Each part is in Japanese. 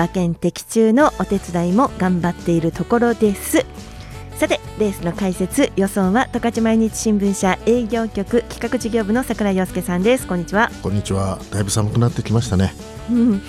馬券的中のお手伝いも頑張っているところです。さてレースの解説予想は十勝毎日新聞社営業局企画事業部の桜井陽介さんです。こんにちは。こんにちは。だいぶ寒くなってきましたね。うん、うん、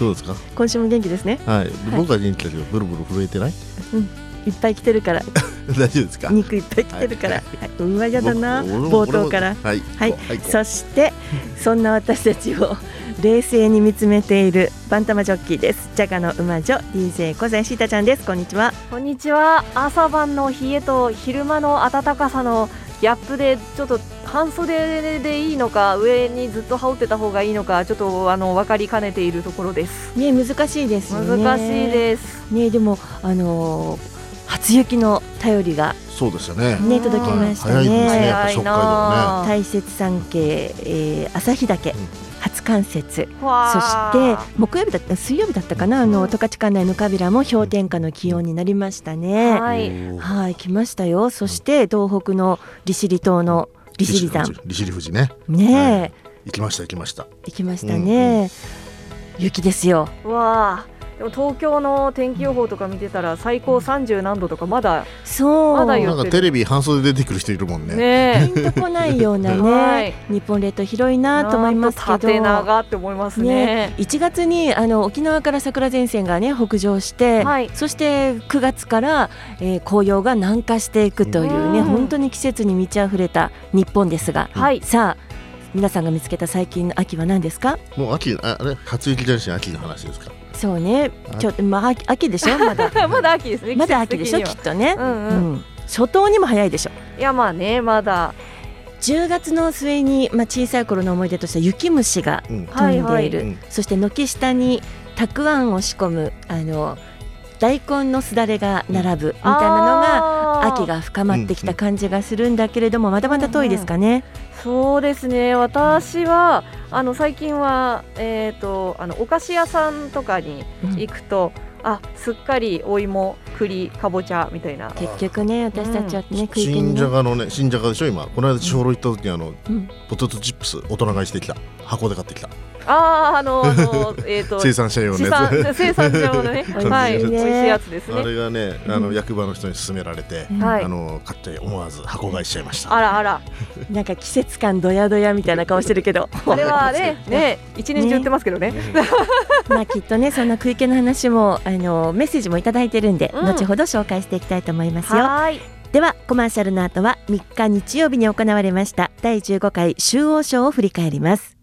どうですか？今週も元気ですね。はい、僕は元気だけどブルブル震えてない？うんいっぱい来てるから。大丈夫ですか？肉いっぱい来てるから、はい、うわやだな。冒頭から。はい、はい、はい、そして そんな私たちを冷静に見つめているバンタマジョッキーです。ジャガの馬女 DJ 小西シータちゃんです。こんにちは。こんにちは。朝晩の冷えと昼間の暖かさのギャップでちょっと半袖でいいのか上にずっと羽織ってた方がいいのかちょっとあの分かりかねているところです。ね難しいですね。難しいです。ねでもあのー、初雪の便りがそうですよね。ね届きましたね。早いですね。やっぱ北海道ね。大雪山系、えー、旭岳、初冠雪。そして木曜日だった水曜日だったかなあの十勝管内のカビラも氷点下の気温になりましたね。はい。はい来ましたよ。そして東北の利尻島の利尻山。利尻富士ね。ね、はい、行きました行きました。行きましたね、うんうん、雪ですよ。わあでも東京の天気予報とか見てたら最高30何度とかまだそう。まだなんかテレビ半袖出てくる人いるもんね。ねピンとこないようなね、はい、日本列島広いなと思いますけど。縦長って思いますね。ね。1月にあの沖縄から桜前線がね北上して、はい、そして9月から、えー、紅葉が南下していくというね、うん、本当に季節に満ち溢れた日本ですが、はい、さあ皆さんが見つけた最近の秋は何ですか？もう秋あれ？初雪じゃなし秋の話ですか？そうね。ちょっとまあ秋でしょ？まだ。まだ秋ですね。まだ秋でしょ？きっとね、うん、うん、初冬にも早いでしょ？いやまあねまだ。10月の末に、まあ、小さい頃の思い出として雪虫が飛んでいる、うん。はいはい、そして軒下にたくあんを仕込むあの大根のすだれが並ぶみたいなのが秋が深まってきた感じがするんだけれどもまだまだ遠いですかね。そうですね。私はあの最近は、えーと、あのお菓子屋さんとかに行くと、うん、あすっかりお芋栗かぼちゃみたいな。結局ね私たちはね、うん、新じゃがのね新じゃがでしょ今。この間地方行った時にあの、うん、ポテトチップス大人買いしてきた。箱で買ってきたあああのあのえっ、ー、と生産者用のやつ。生産者用のね。はい。美味しいやつですね。あれがねあの役場の人に勧められて、うん、あの買って思わず箱買いしちゃいました。あらあら。なんか季節感どやどやみたいな顔してるけど。あれはねね一年中売ってますけどね。まあきっとねそんな食い気の話もあのメッセージもいただいてるんで、うん、後ほど紹介していきたいと思いますよ。ではコマーシャルの後は3日日曜日に行われました第15回中央賞を振り返ります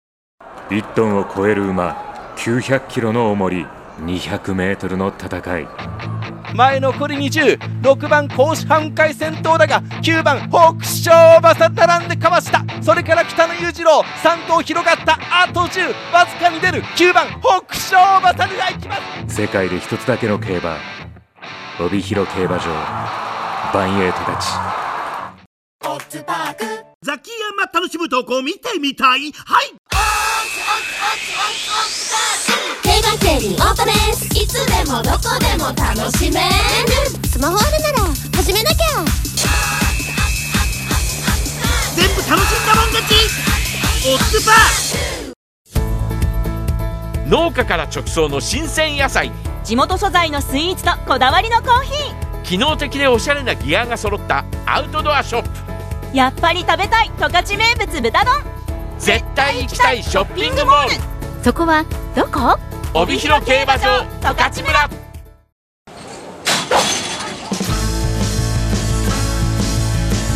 1トンを超える馬900キロの重り200メートルの戦い。前残り206番甲子半回戦闘だが9番北勝馬さ並んでかわした。それから北野裕次郎3頭広がった。あと10わずかに出る。9番北勝馬さがいきます。世界で一つだけの競馬帯広競馬場バンエイトたち。ザキヤマ楽しむ投稿見てみたい？はい競馬競輪オートレースいつでもどこでも楽しめるスマホあるなら始めなきゃ。全部楽しんだもん勝ち。オッズパー農家から直送の新鮮野菜。地元素材のスイーツとこだわりのコーヒー。機能的でおしゃれなギアが揃ったアウトドアショップ。やっぱり食べたい十勝名物豚丼絶対行きたいショッピングモール。そこはどこ？帯広競馬場十勝村。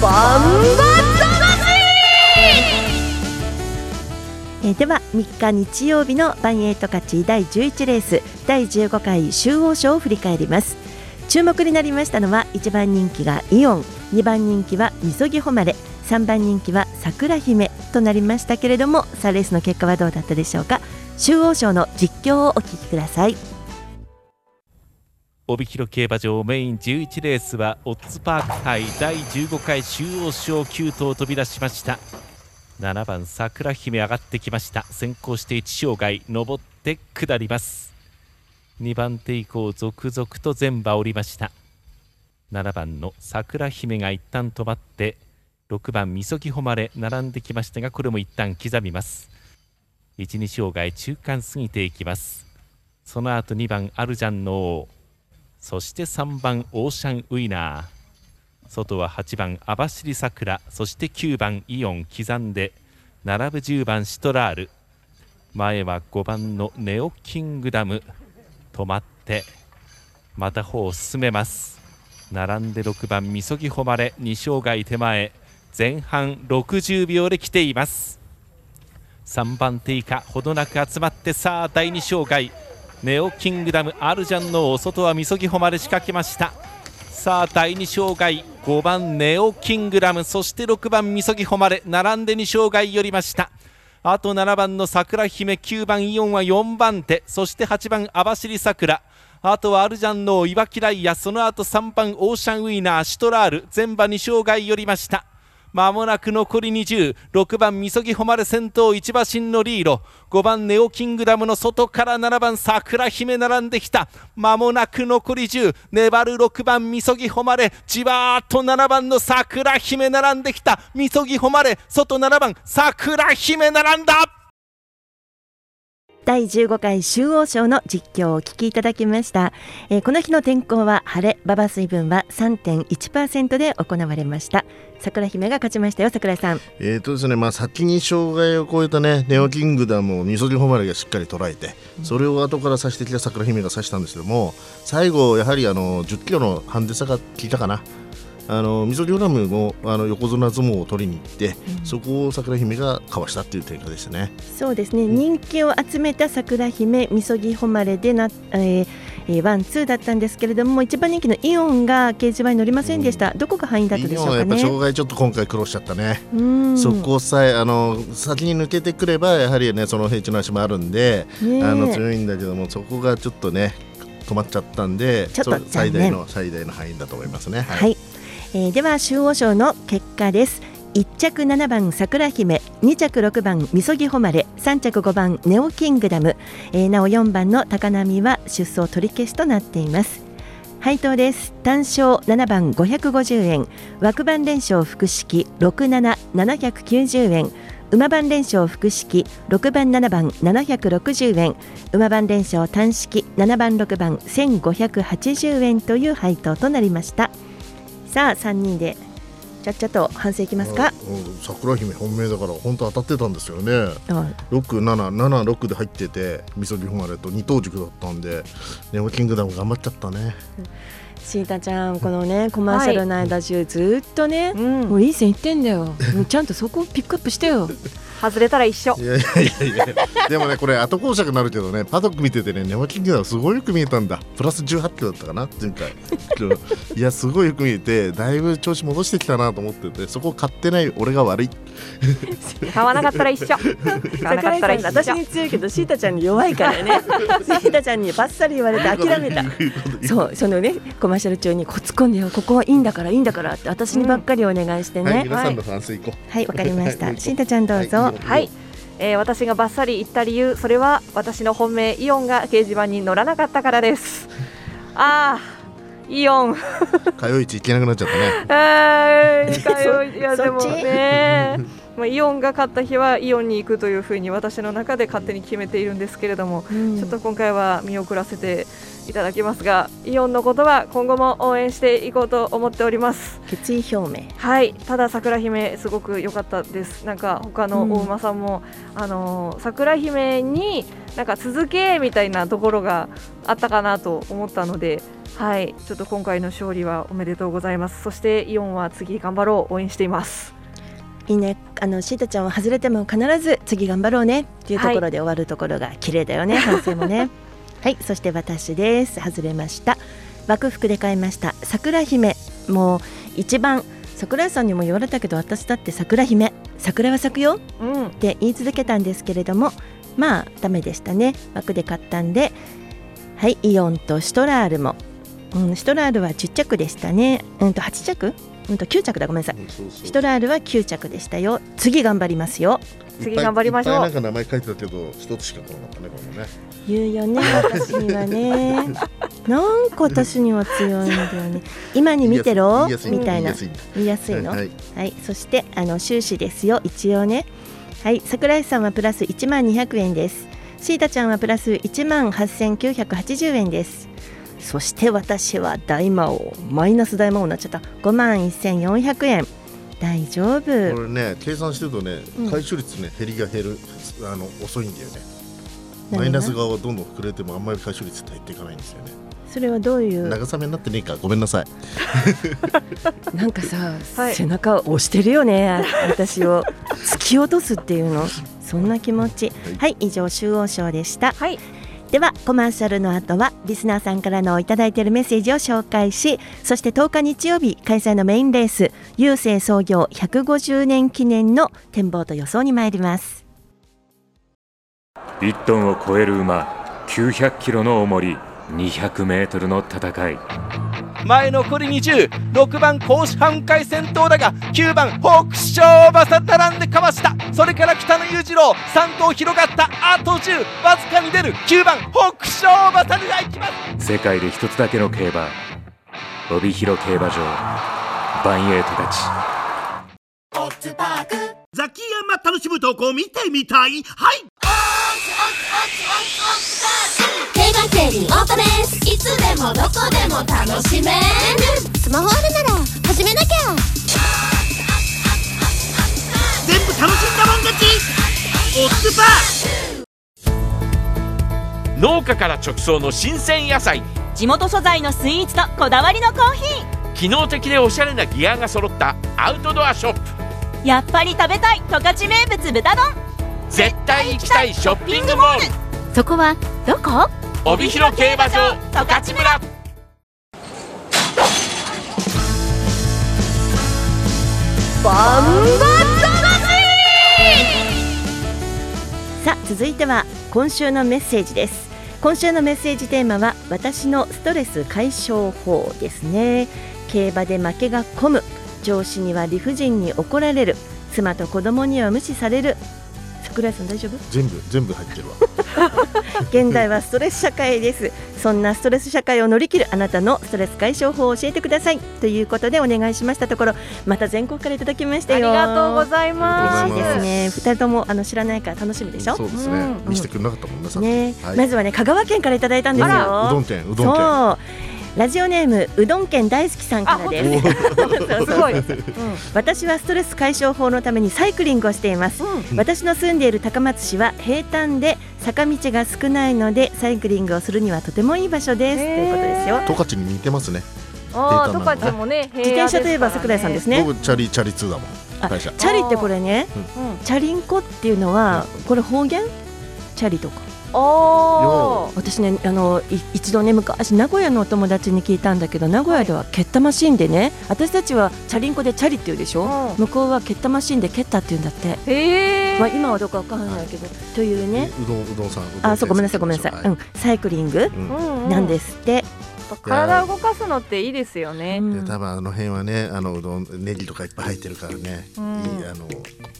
バンバえでは3日日曜日のバンエイト勝ち第11レース第15回中央賞を振り返ります。注目になりましたのは1番人気がイオン2番人気はみそぎ誉れ3番人気は桜姫となりましたけれどもさあレースの結果はどうだったでしょうか？中央賞の実況をお聞きください。帯広競馬場メイン11レースはオッズパーク杯第15回中央賞9頭飛び出しました。7番桜姫上がってきました。先行して1障害上って下ります。2番手以降続々と全馬降りました。7番の桜姫が一旦止まって6番みそぎ誉れ並んできましたがこれも一旦刻みます。12障害中間過ぎていきます。その後2番アルジャンの王。そして3番オーシャンウイナー。外は8番網走さくらそして9番イオン刻んで並ぶ10番シトラール。前は5番のネオキングダム。止まってまた歩を進めます。並んで6番みそぎ誉れ。2障害手前。前半60秒で来ています。3番手以下ほどなく集まってさあ第2障害ネオキングダムアルジャンのお外はみそぎ誉れ仕掛けました。さあ第2障害5番ネオキングダム。そして6番みそぎ誉れ並んで2障害寄りました。あと7番の桜姫。9番イオンは4番手。そして8番網走桜。あとはアルジャンの岩木ライヤその後3番オーシャンウィーナー。シュトラール。全馬2障害寄りました。まもなく残り206番みそぎほまれ先頭一馬身のリード。5番ネオキングダムの外から7番桜姫並んできた。まもなく残り10粘る6番みそぎほまれ。じわーっと7番の桜姫並んできた。みそぎほまれ。外7番桜姫並んだ。第15回中央賞の実況をお聞きいただきました、えーこの日の天候は晴れ馬場水分は3.1%で行われました。桜姫が勝ちましたよ桜井さん。えーとですねまあ、先に障害を超えた、ね、ネオキングダムをみそぎ誉れがしっかり捉えてそれを後から指してきた桜姫が指したんですけども最後、やはりあの10キロのハンデ差が効いたかな。あのみそぎダムもあの横綱相撲を取りに行って、そこを桜姫がかわしたっていう展開でしたね。そうですね。人気を集めた桜姫みそぎ誉れでな、えーえーワンツーだったんですけれども一番人気のイオンが掲示板に乗りませんでした、どこが範囲だったでしょうかイオンはやっぱね障害ちょっと今回苦労しちゃったね。うん。そこさえあの先に抜けてくればやはりねその平地の足もあるんで、あの強いんだけどもそこがちょっとね止まっちゃったんでちょっと最大の最大の範囲だと思いますね。はい、えーでは中央賞の結果です。1着7番桜姫2着6番みそぎ誉れ3着5番ネオキングダム、えーなお4番の高波は出走取り消しとなっています。配当です。単勝7番550円。枠番連勝複式67790円。馬番連勝複式6番7番760円。馬番連勝単式7番6番1580円という配当となりました。さあ3人でちゃっちゃと反省いきますか？うん桜姫本命だから本当当たってたんですよね。あ六七七六で入っててみそぎ誉れと二等軸だったんでネオキングダム頑張っちゃったね。シータちゃんこのねコマーシャルの間中ずっとね、うん。もういい線いってんだよ。ちゃんとそこをピックアップしてよ外れたら一緒。いやいやいやいや。でもねこれ後講釈になるけどねパドック見ててねネオキングダムすごいよく見えたんだ。プラス18キロだったかな前回。いやすごいよく見えてだいぶ調子戻してきたなと思っててそこ買ってない俺が悪い。買わなかったら一緒。買わなかったら一緒。私に強いけどシータちゃんに弱いからね。シータちゃんにバッサリ言われて諦めた。そうそのねコマーシャル中にこう突っ込んでよここはいいんだからいいんだからって私にばっかりお願いしてね、はい皆さんの反省いこう。はいわかりました。はい。シータちゃんどうぞ、はい、えー私がバッサリ言った理由それは私の本命イオンが掲示板に乗らなかったからです。あーイオン。通い市行けなくなっちゃったね。通いいやそでもね。まあイオンが勝った日はイオンに行くというふうに私の中で勝手に決めているんですけれども、うん。ちょっと今回は見送らせていただきますがイオンのことは今後も応援していこうと思っております。決意表明。はい。ただ桜姫すごく良かったです。なんか他の大馬さんも、あのー桜姫になんか続けみたいなところがあったかなと思ったのではい。ちょっと今回の勝利はおめでとうございます。そしてイオンは次頑張ろう応援しています。いいね。あのシータちゃんは外れても必ず次頑張ろうね。っていうところで終わるところが綺麗だよね、反省もねはいそして私です。外れました。枠服で買いました。桜姫。もう一番桜井さんにも言われたけど私だって桜姫。桜は咲くよ。うん。って言い続けたんですけれどもまあダメでしたね。枠で買ったんで。はいイオンとシュトラールも。うん、シトラールは10着でしたね。うんと8着？うんと9着だ。ごめんなさい。シトラールは9着でしたよ。次頑張りますよ次頑張りましょう。なんか名前書いてたけど一つしか来なかったねこれもね。言うよね 私にはねなんか私には強いんだよね。今に見てろみたいな。言いやすいの？ははい。はい。い、そしてあの終始ですよ一応ね。はい。桜井さんはプラス1万200円です。シータちゃんはプラス1万8980円です。そして私は大魔王マイナス大魔王になっちゃった。5万1400円大丈夫。これね計算してるとねうん。回収率ね減りが減るあの遅いんだよね。マイナス側はどんどん膨れてもあんまり回収率って減っていかないんですよね。それはどういう？長雨になってねえかごめんなさい。なんかさ、はい。背中を押してるよねあ私を。突き落とすっていうの。そんな気持ち。はい。以上中央賞でした。はいコマーシャルの後はリスナーさんからの頂いているメッセージを紹介しそして10日日曜日開催のメインレース郵政創業150年記念の展望と予想に参ります。1トンを超える馬900キロの重り200メートルの戦い。前残り206番甲子半回先頭だが9番北勝馬さ並んでかわした。それから北野裕次郎3頭広がったあと10わずかに出る。9番北勝馬さが行きます。世界で一つだけの競馬。帯広競馬場。バンエイトたちザキヤマ楽しむ投稿見てみたい。はい。競馬競輪オートレース。いつでもどこでも楽しめる。スマホあるなら始めなきゃ。全部楽しんだもん勝ち。オッズパー農家から直送の新鮮野菜。地元素材のスイーツとこだわりのコーヒ機能的でおしゃれなギアが揃ったアウトドアショップ。ーやっぱり食べたい十勝名物豚丼。絶対行きたいショッピングモール。そこはどこ？帯広競馬場十勝村。さあ続いては今週のメッセージです。今週のメッセージテーマは私のストレス解消法ですね。競馬で負けが込む上司には理不尽に怒られる。妻と子供には無視される。桜井さん大丈夫？全部全部入ってるわ。現代はストレス社会です。そんなストレス社会を乗り切るあなたのストレス解消法を教えてください。ということでお願いしましたところまた全国からいただきましたありよがとうございます。ありがとうございですね。二人ともあの知らないから楽しみでしょ？そうですね。うん。見せてくれなかったもんねね、はい。まずはね香川県からいただいたんですあようどん店うどん店ラジオネームうどん県大好きさんからです。すごい、うん。私はストレス解消法のためにサイクリングをしています、私の住んでいる高松市は平坦で坂道が少ないのでサイクリングをするにはとてもいい場所です、ということですよ。十勝に似てますね。ああ、十勝もね、自転車といえば桜井さんですね。僕チャリチャリ2だもん。チャリってこれねうん、チャリンコっていうのはこれ方言？チャリとか。あ私ねあのい一度ね昔名古屋のお友達に聞いたんだけど名古屋ではケッタマシンでね私たちはチャリンコでチャリって言うでしょ、うん。向こうはケッタマシンでケッタって言うんだって、え、まあ、今はどうかわかんないけど、というね。うどんうどんさんあそうごめんなさいごめんなさい、はうん、サイクリングうんうんうん。なんですって、体を動かすのっていいですよね。うん。で多分あの辺はねあのうどんネギとかいっぱい入ってるからね、うん。いいあの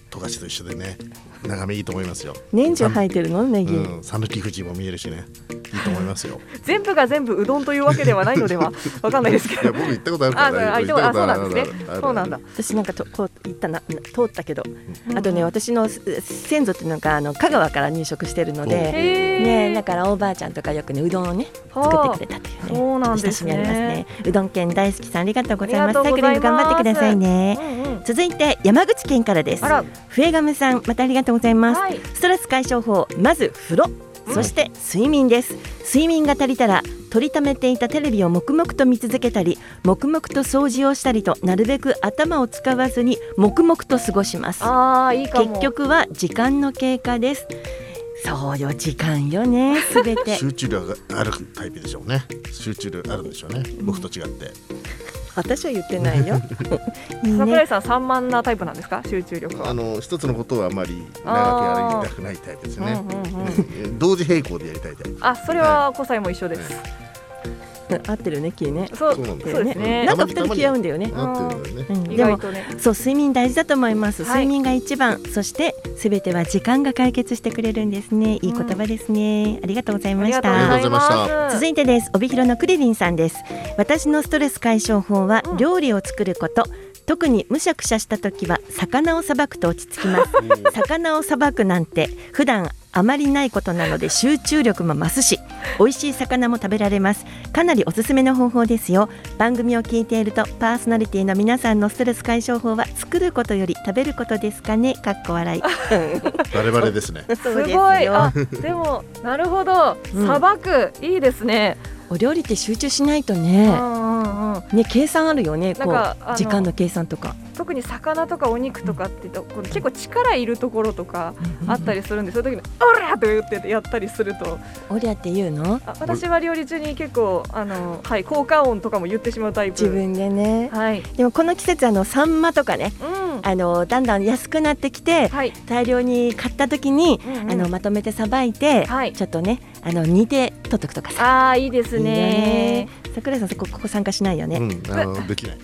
十勝と一緒でね眺めいいと思いますよ。年中生えてるの？ネギ、うん讃岐富士も見えるしね。いいと思いますよ。全部が全部うどんというわけではないのでは？わかんないですけいやど。僕行ったことあるからあ、そうあ、そうなんですね。そうなんだ。私なんかとこう行ったな通ったけど、うん。あとね私のす先祖っていうのがあの香川から入植してるので。ねだからおばあちゃんとかよくねうどんをね作ってくれたというねそうなんです親しみありますね。ね。うどん県大好きさんありがとうございます。サイクリング頑張ってくださいね。うんうん。続いて山口県からです。笛ガムさんまたありがとうございます、はい。ストレス解消法まず風呂。そして睡眠です。睡眠が足りたら取りためていたテレビを黙々と見続けたり黙々と掃除をしたりとなるべく頭を使わずに黙々と過ごします。ああ、いいかも。結局は時間の経過です。そうよ時間よねすべて。集中力があるタイプでしょうね。集中力あるんでしょうね。僕と違って私は言ってないよ。い い桜ね井さん散漫なタイプなんですか？集中力は。あの一つのことはあまり長くやりたくないタイプですね。うんうんうん。うん。同時並行でやりたいタイプ。あ、それは小西も一緒です。合ってるねキーね。そうそうですね。なんか二人気合うんだよね。なってるんだよね。うん。意でもそう睡眠大事だと思います、はい。睡眠が一番。そしてすべては時間が解決してくれるんですね。いい言葉ですね、ありがとうございあました。ありがとうございまます続いてです。帯広のクリリンさんです。私のストレス解消法はうん。料理を作ること、特にむしゃくしゃした時は魚をさばくと落ち着きます。魚をさばくなんて普段あまりないことなので集中力も増すし美味しい魚も食べられます。かなりおすすめの方法ですよ。番組を聞いているとパーソナリティの皆さんのストレス解消法は作ることより食べることですかね。かっこ笑い。バレバレですね。すすごい。あでもなるほど。うん。さばくいいですね。お料理って集中しないとうねんうんうん。ね計算あるよね。こう時間の計算とか特に魚とかお肉とかってとこれ結構力いるところとかあったりするんでそういう時に「オラ!」とか言ってやったりすると。おりゃって言うの？あ私は料理中に結構あの、はい、効果音とかも言ってしまうタイプ。自分でね。はい、でもこの季節あのサンマとかねうん。あのだんだん安くなってきてはい。大量に買った時に、うんうん。あのまとめてさばいて、はい。ちょっとねあの煮て取っとくとかさ。ああいいですね。桜井さんそこここ参加しないよね、うんあのできない。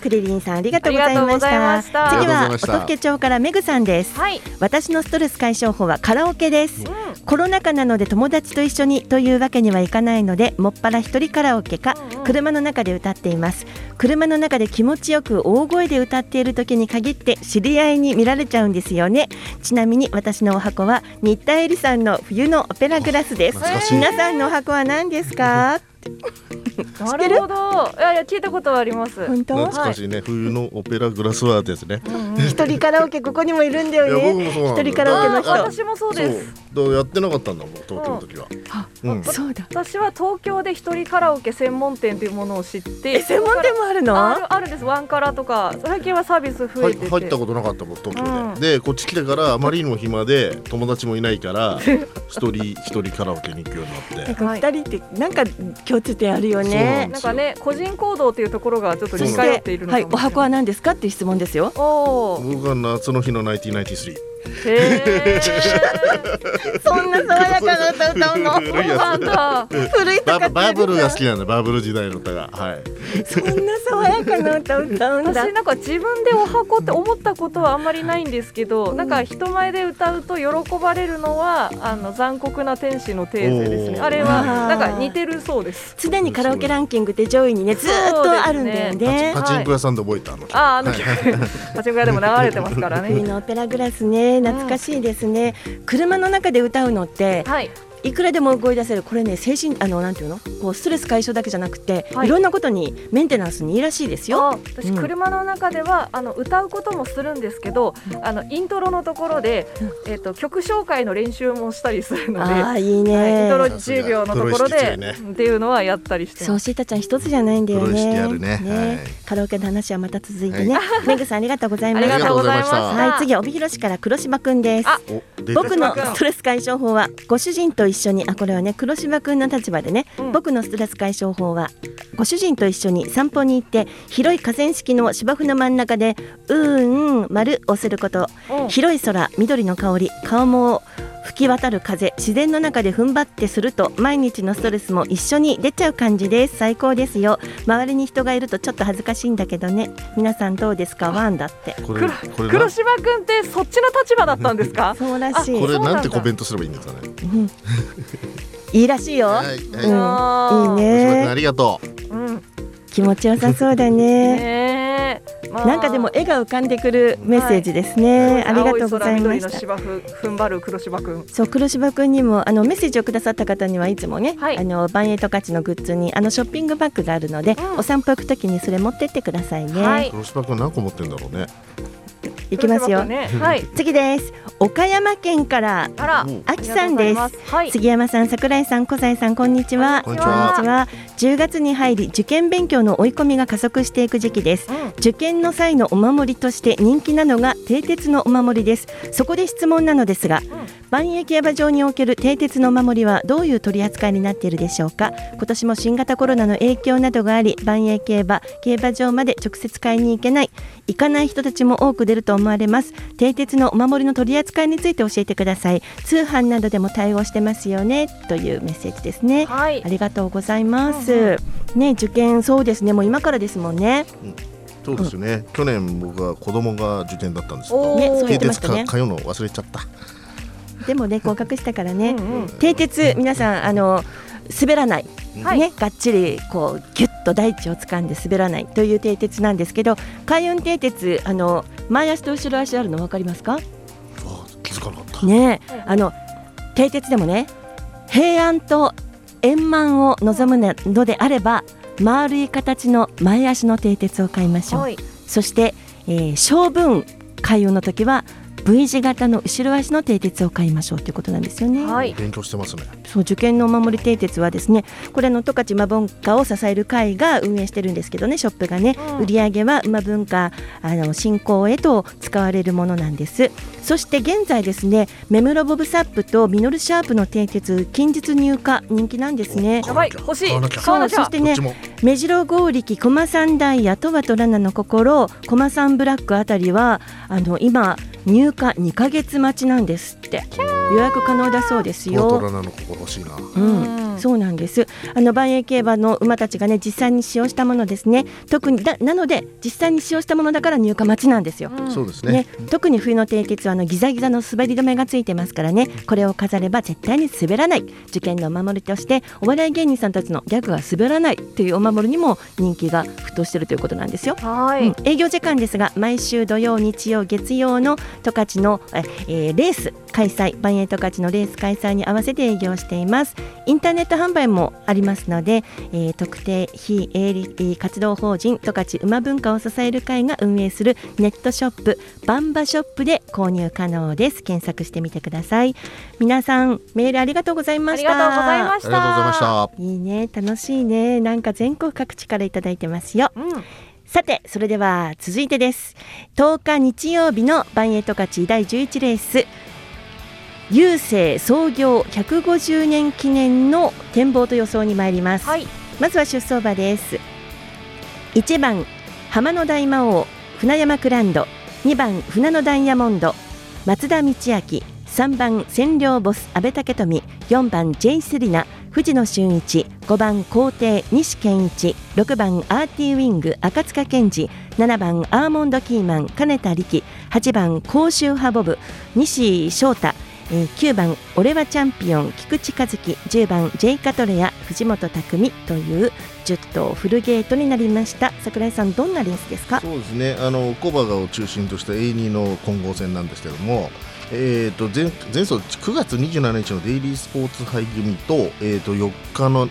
クリリンさんありがとうございました。た。次は音更町からメグさんです。はい、私のストレス解消法はカラオケです。うん。コロナ禍なので友達と一緒にというわけにはいかないのでもっぱら一人カラオケかうんうん。車の中で歌っています。車の中で気持ちよく大声で歌っている時に限って知り合いに見られちゃうんですよね。ちなみに私のお箱は新田恵里さんの冬のオペラグラスです。皆さんのお箱は何ですか？なるほど。いやいや聞いたことはあります。本当？懐かしいね。冬のオペラグラスワーってやつね。うんうん。一人カラオケここにもいるんだよね。一人カラオケの人。あ私もそうです。そう。やってなかったんだもん東京の時は。うん。そうだ。私は東京で一人カラオケ専門店というものを知ってえ専門店もあるの？あるあるんです。ワンカラとか最近はサービス増はいえてて入ったことなかったもん東京で、うん。でこっち来てからあまりにも暇で友達もいないから 一人一人カラオケに行くようになって。二人ってなんか共通点あるよね。なんかね個人行動っていうところがちょっと似通そしてっているのはい、おかもしれない。箱は何ですかっていう質問ですよ。おお僕が夏の日の1993へ そんな爽やかな歌歌うの？古いえなんやだ古いつバとかバブルが好きなんだバブル時代の歌が。はい。そんな爽やかな歌歌うんだ。私。なんか自分でお箱って思ったことはあんまりないんですけど、なんか人前で歌うと喜ばれるのはあの残酷な天使のテーゼですね。あれはなんか似てるそうです。常にカラオケランキングって上位にねずーっとあるんだよパチね。パチンコ屋さんで覚えたあの曲あーあの曲パチンコ屋でも流れてますからね。冬のオペラグラスね懐かしいですね、車の中で歌うのってはいいくらでも動い出せる。これね精神あのなんていうの？こうストレス解消だけじゃなくて、はい。い、ろんなことにメンテナンスにいいらしいですよ。あ私、うん。車の中ではあの歌うこともするんですけど、あのイントロのところで、えっと曲紹介の練習もしたりするので、ああいいはいインね、トロ10秒のところで、いね。っていうのはやったりしてそうます。シータちゃん一つじゃないんだよね。あるね。はい。カラオケの話はまた続いてね。メグさんありがとうございます。ありがとうございました。はい、次は帯広市から黒柴くんです。僕のストレス解消法はご主人と一緒にあこれはね黒柴くんの立場でね、うん。僕のストレス解消法はご主人と一緒に散歩に行って広い河川敷の芝生の真ん中でうーん丸をすること。うん。広い空緑の香り顔も吹き渡る風自然の中で踏ん張ってすると毎日のストレスも一緒に出ちゃう感じです。最高ですよ。周りに人がいるとちょっと恥ずかしいんだけどね。皆さんどうですか？ワンだって。これ黒これな？黒柴くんってそっちの立場だったんですか？そうらしい。これなんてコメントすればいいんですかね？うん。いいらしいよ、はい。はいうん、いいあー黒島君あねりがとう。ん。気持ちよさそうだね。ねなんかでも絵が浮かんでくるメッセージですね、ありがとうございま青空緑のした芝生踏ん張る黒柴くん。そう黒柴くんにもあのメッセージをくださった方にはいつもね、はい。あのバンエイト価値のグッズにあのショッピングバッグがあるので、うん。お散歩行くときにそれ持ってってくださいね、はい。黒島君何個持ってんだろうねいきますよ。はい。次です。岡山県からあきさんです。杉山さん桜井さん小西さんこんにちは。こんにちは。こんにちは。10月に入り受験勉強の追い込みが加速していく時期です。うん。受験の際のお守りとして人気なのが蹄鉄のお守りです。そこで質問なのですが、万栄競馬場における蹄鉄のお守りはどういう取り扱いになっているでしょうか？今年も新型コロナの影響などがあり万栄競馬競馬場まで直接買いに行けない行かない人たちも多く出ると思われます。蹄鉄のお守りの取り扱いについて教えてください。通販などでも対応してますよね。というメッセージですね、はい。ありがとうございます、ね受験そうですね。もう今からですもんね。そうですよね、去年僕は子供が受験だったんですけど。ねそう言ってましたね。か通うの忘れちゃった。でもね合格したからね。うんうん。蹄鉄皆さんあの滑らない、はい。ねがっちりこうギュッと大地を掴んで滑らないという蹄鉄なんですけど海運蹄鉄あの前足と後ろ足あるの分かりますか？あ気づかなかった、ねえあの蹄鉄でもね平安と円満を望むのであれば丸い形の前足の蹄鉄を買いましょう、はい。そして、えー、小分海運の時は V 字型の後ろ足の蹄鉄を買いましょうということなんですよね。はい。勉強してますね。そう受験のお守り蹄鉄はですね。これあの十勝馬文化を支える会が運営してるんですけどねショップがね、うん。売り上げは馬文化あの振興へと使われるものなんです。そして現在ですねメムロボブサップとミノルシャープの蹄鉄近日入荷人気なんですね。やばい。欲しい。そうそしてね目白剛力駒三ダイヤトワとラナの心駒三ブラックあたりはあの今入荷2ヶ月待ちなんです。って。予約可能だそうですよ。トラナの心欲しいな。うん、そうなんです。あの万栄競馬の馬たちがね実際に使用したものですね。特にだなので実際に使用したものだから入荷待ちなんですよ。そうですね。ね、特に冬の蹄鉄はあのギザギザの滑り止めがついてますからね。これを飾れば絶対に滑らない。受験のお守りとしてお笑い芸人さんたちのギャグが滑らないというお守りにも人気が沸騰しているということなんですよ。はい、うん。営業時間ですが毎週土曜日曜月曜の十勝の、ええーレース開催万栄十勝のレース開催に合わせて営業しています。インターネット販売もありますので、えー特定非営利えー活動法人十勝馬文化を支える会が運営するネットショップバンバショップで購入可能です。検索してみてください。皆さんメールありがとうございました。ありがとうございました。いました。いいね楽しいね。なんか全国各地からいただいてますよ。うん。さてそれでは続いてです。10日日曜日のバンエイト勝ち第11レース郵政創業150年記念の展望と予想に参ります、はい。まずは出走馬です。1番浜の大魔王船山クランド。2番船のダイヤモンド。松田道明。3番千両ボス阿部武富。4番ジェイスリナ。藤野俊一。5番皇帝西健一。6番アーティーウィング赤塚健二。7番アーモンドキーマン金田力。8番甲州派ボブ。西翔太えー9番俺はチャンピオン菊池和樹。10番ジェイカトレア藤本匠という10頭フルゲートになりました。桜井さんどんなレースですか？そうですね。あのコバガを中心とした A2 の混合戦なんですけどもえー、と前前走9月27日のデイリースポーツ杯組と,、えー、と4日の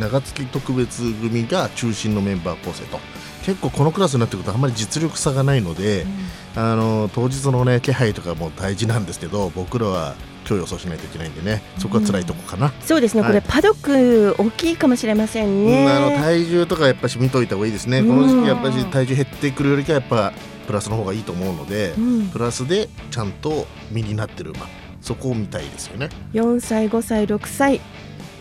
長月特別組が中心のメンバー構成と結構このクラスになってくるとあんまり実力差がないので、あの当日の、ね、気配とかも大事なんですけど僕らは今日予想しないといけないんでねそこは辛いとこかな。そうですね、はい。これパドック大きいかもしれませんうんね。あの体重とかやっぱし見といた方がいいですね、この時期やっぱり体重減ってくるよりかやっぱプラスの方がいいと思うので、うん。プラスでちゃんと身になってる馬そこを見たいですよね。4歳、5歳、6歳、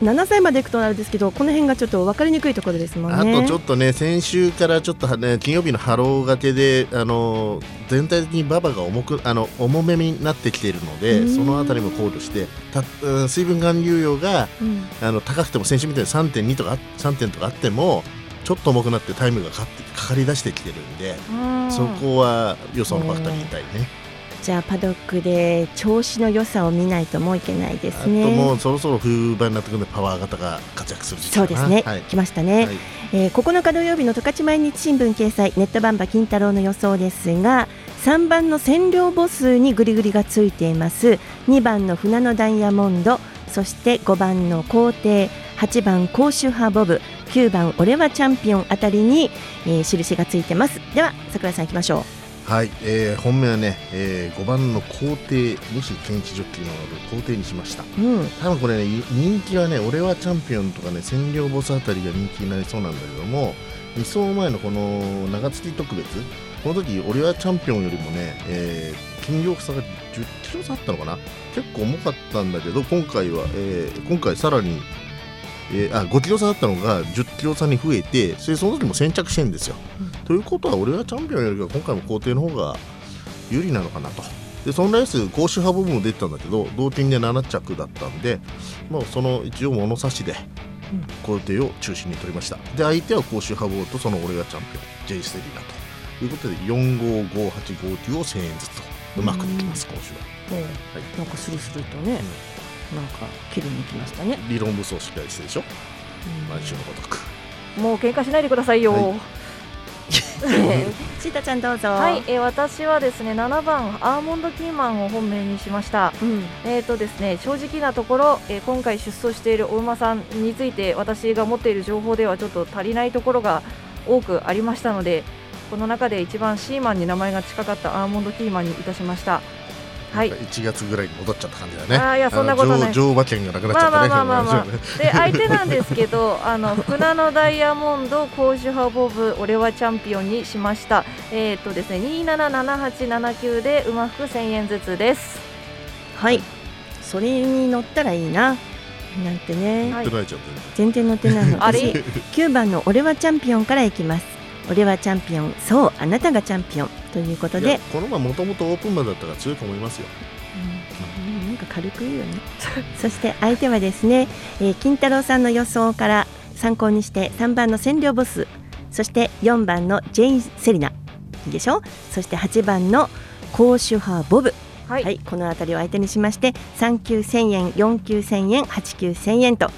7歳までいくとあれですけど、この辺がちょっと分かりにくいところですもんあね。とちょっとね先週からちょっとはね金曜日のハロー掛けであの全体的に馬場が重くあの重めになってきているのでうんそのあたりも考慮してたうん水分含有量がうんあの高くても先週みたいに3.2とか3点とかあってもちょっと重くなってタイムがかかかかり出してきてるんでそこは予想のファクターに入れたいね。じゃあパドックで調子の良さを見ないともういけないですあともねう。そろそろ冬場になってくるんでパワー型が活躍する時期かな。そうですね、はい。来ましたね、はい。えー9日土曜日の十勝毎日新聞掲載ネットバンバ金太郎の予想ですが3番の千両ボスにグリグリがついています。2番の船のダイヤモンドそして5番の皇帝8番甲州派ボブ9番俺はチャンピオンあたりに、えー印がついてます。では桜井さん行きましょうはい、えー本命はね、え5番の皇帝西健一ジョッキーの皇帝にしました。うん。多分これねい人気はね俺はチャンピオンとかね千両ボスあたりが人気になりそうなんだけども2走前のこの長月特別この時俺はチャンピオンよりもね、えー、金量差が10キロ差あったのかな？結構重かったんだけど今回は、えー今回さらにえーあ5キロ差だったのが10キロ差に増えてそれその時も先着してるんですよ。とということは俺がチャンピオンよりか今回も皇帝の方が有利なのかなと。でそのレース公衆派部分も出てたんだけど同点で7着だったんで、まあ、その一応物差しで皇帝を中心に取りました。で相手は公衆派部とその俺がチャンピオン J ステリーだと。いうことで455859を1000円ずつと。うまくできます今週は。え。えなんかスルスルとね、なんか切りに来ましたね。理論武装しっかりしてるでしょ？毎週のごとくもう喧嘩しないでくださいよ。はいシータちゃんどうぞ。はい、えー私はですね7番アーモンドキーマンを本命にしました。うん。えーとですね正直なところ、えー今回出走しているお馬さんについて私が持っている情報ではちょっと足りないところが多くありましたのでこの中で一番シーマンに名前が近かったアーモンドキーマンにいたしました。はい。なんか1月ぐらいに戻っちゃった感じだね。あーいやそんなことない。乗乗馬券がなくなっちゃったねまあまあまあまあまあ。で相手なんですけどあの船のダイヤモンドコージュハボブ俺はチャンピオンにしました。えっ、とですね277879で馬服1000円ずつです。はい。それに乗ったらいいな。なんてね。はい。全然。乗ってないの。あれ？私9番の俺はチャンピオンからいきます。俺はチャンピオン。そう、あなたがチャンピオンということいやで、この馬もともとオープン馬だったから強いと思いますようんなんか軽く言うよね。そして相手はですね、えー金太郎さんの予想から参考にして3番の占領ボス、そして4番のジェイン・セリナ、いいでしょ？そして8番のコーシュハー・ボブ、はい、はい、この辺りを相手にしまして3級1000円、4級1000円、8級1000円と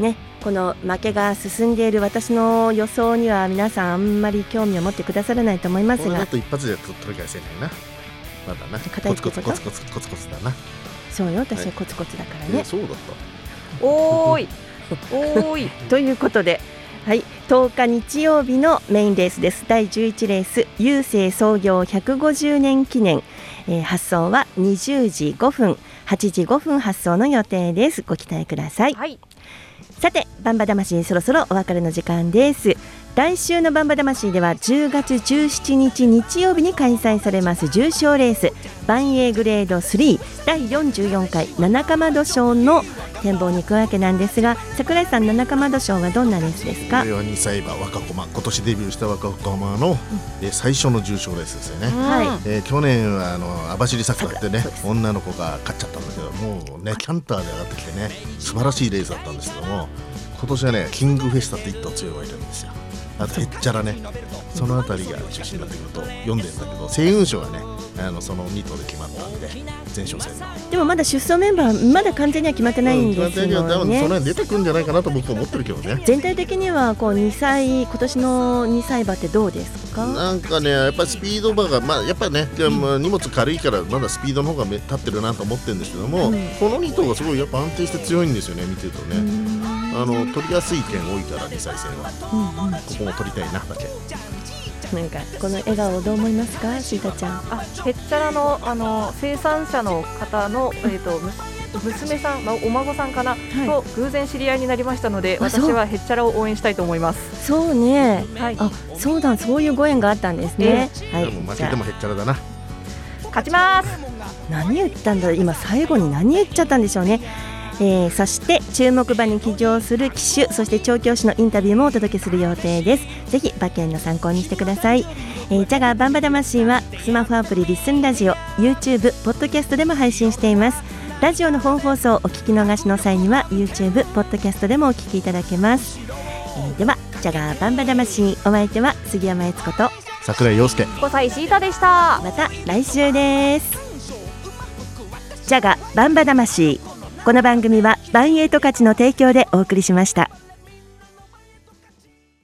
ね、この負けが進んでいる私の予想には皆さんあんまり興味を持ってくださらないと思いますが。これだ、と一発で取り返せないな。まだなコツコツコツコツコツコツだな、そうよ、私ははい。コツコツだからね。え。そうだった。おーい。おーい。ということで、はい、10日日曜日のメインレースです。第11レース、郵政創業150年記念、えー発送は20時5分、8時5分発送の予定です。ご期待ください。はいさて、バンバ魂そろそろお別れの時間です。来週のバンバ魂では10月17日日曜日に開催されます重賞レースバンエーグレード3第44回七かまど賞の展望に行くわけなんですが桜井さん七かまど賞はどんなレースですか？これは2歳馬若駒今年デビューした若駒の、えー最初の重賞レースですよね、はい。えー去年はあの網走桜ってね女の子が勝っちゃったんだけどもうねキャンターで上がってきてね素晴らしいレースだったんですけども今年はねキングフェスタって一頭強い馬いるんですよあとへっちゃらね。そのあたりが中心になってくると読んでんだけど星雲賞はねあのその2頭で決まったんで前哨戦の。でもまだ出走メンバーまだ完全には決まってないんですよね。分その辺出てくるんじゃないかなと僕は思ってるけどね。全体的にはこう2歳今年の2歳馬ってどうですか？なんかね、やっぱりスピード馬が、まあ、やっぱりね、でも荷物軽いから、まだスピードの方がめ立ってるなと思ってるんですけども、うん。この2頭がすごいやっぱ安定して強いんですよね、見てるとね。あの取りやすい点多いから、2歳戦は。うんうん。ここも取りたいな、だけ。なんかこの笑顔どう思いますか？シータちゃん。あへっちゃらのあの生産者の方の、えー、とむ娘さん、まあ、お孫さんかな、と偶然知り合いになりましたので私はへっちゃらを応援したいと思います。そうね。はい、あそうだ。そういうご縁があったんですね、はい。でも負けてもへっちゃらだな。勝ちます。何言ったんだ今最後に何言っちゃったんでしょうねえーそして注目馬に騎乗する騎手そして調教師のインタビューもお届けする予定です。ぜひ馬券の参考にしてください、えー、ジャガーバンバ魂はスマホアプリリスンラジオ YouTube ポッドキャストでも配信しています。ラジオの本放送をお聞き逃しの際には YouTube ポッドキャストでもお聞きいただけます、えーではジャガーバンバ魂お相手は杉山悦子と桜井陽介。5歳シータでした。また来週です。ジャガバンバ魂この番組はバンエイト価値の提供でお送りしました。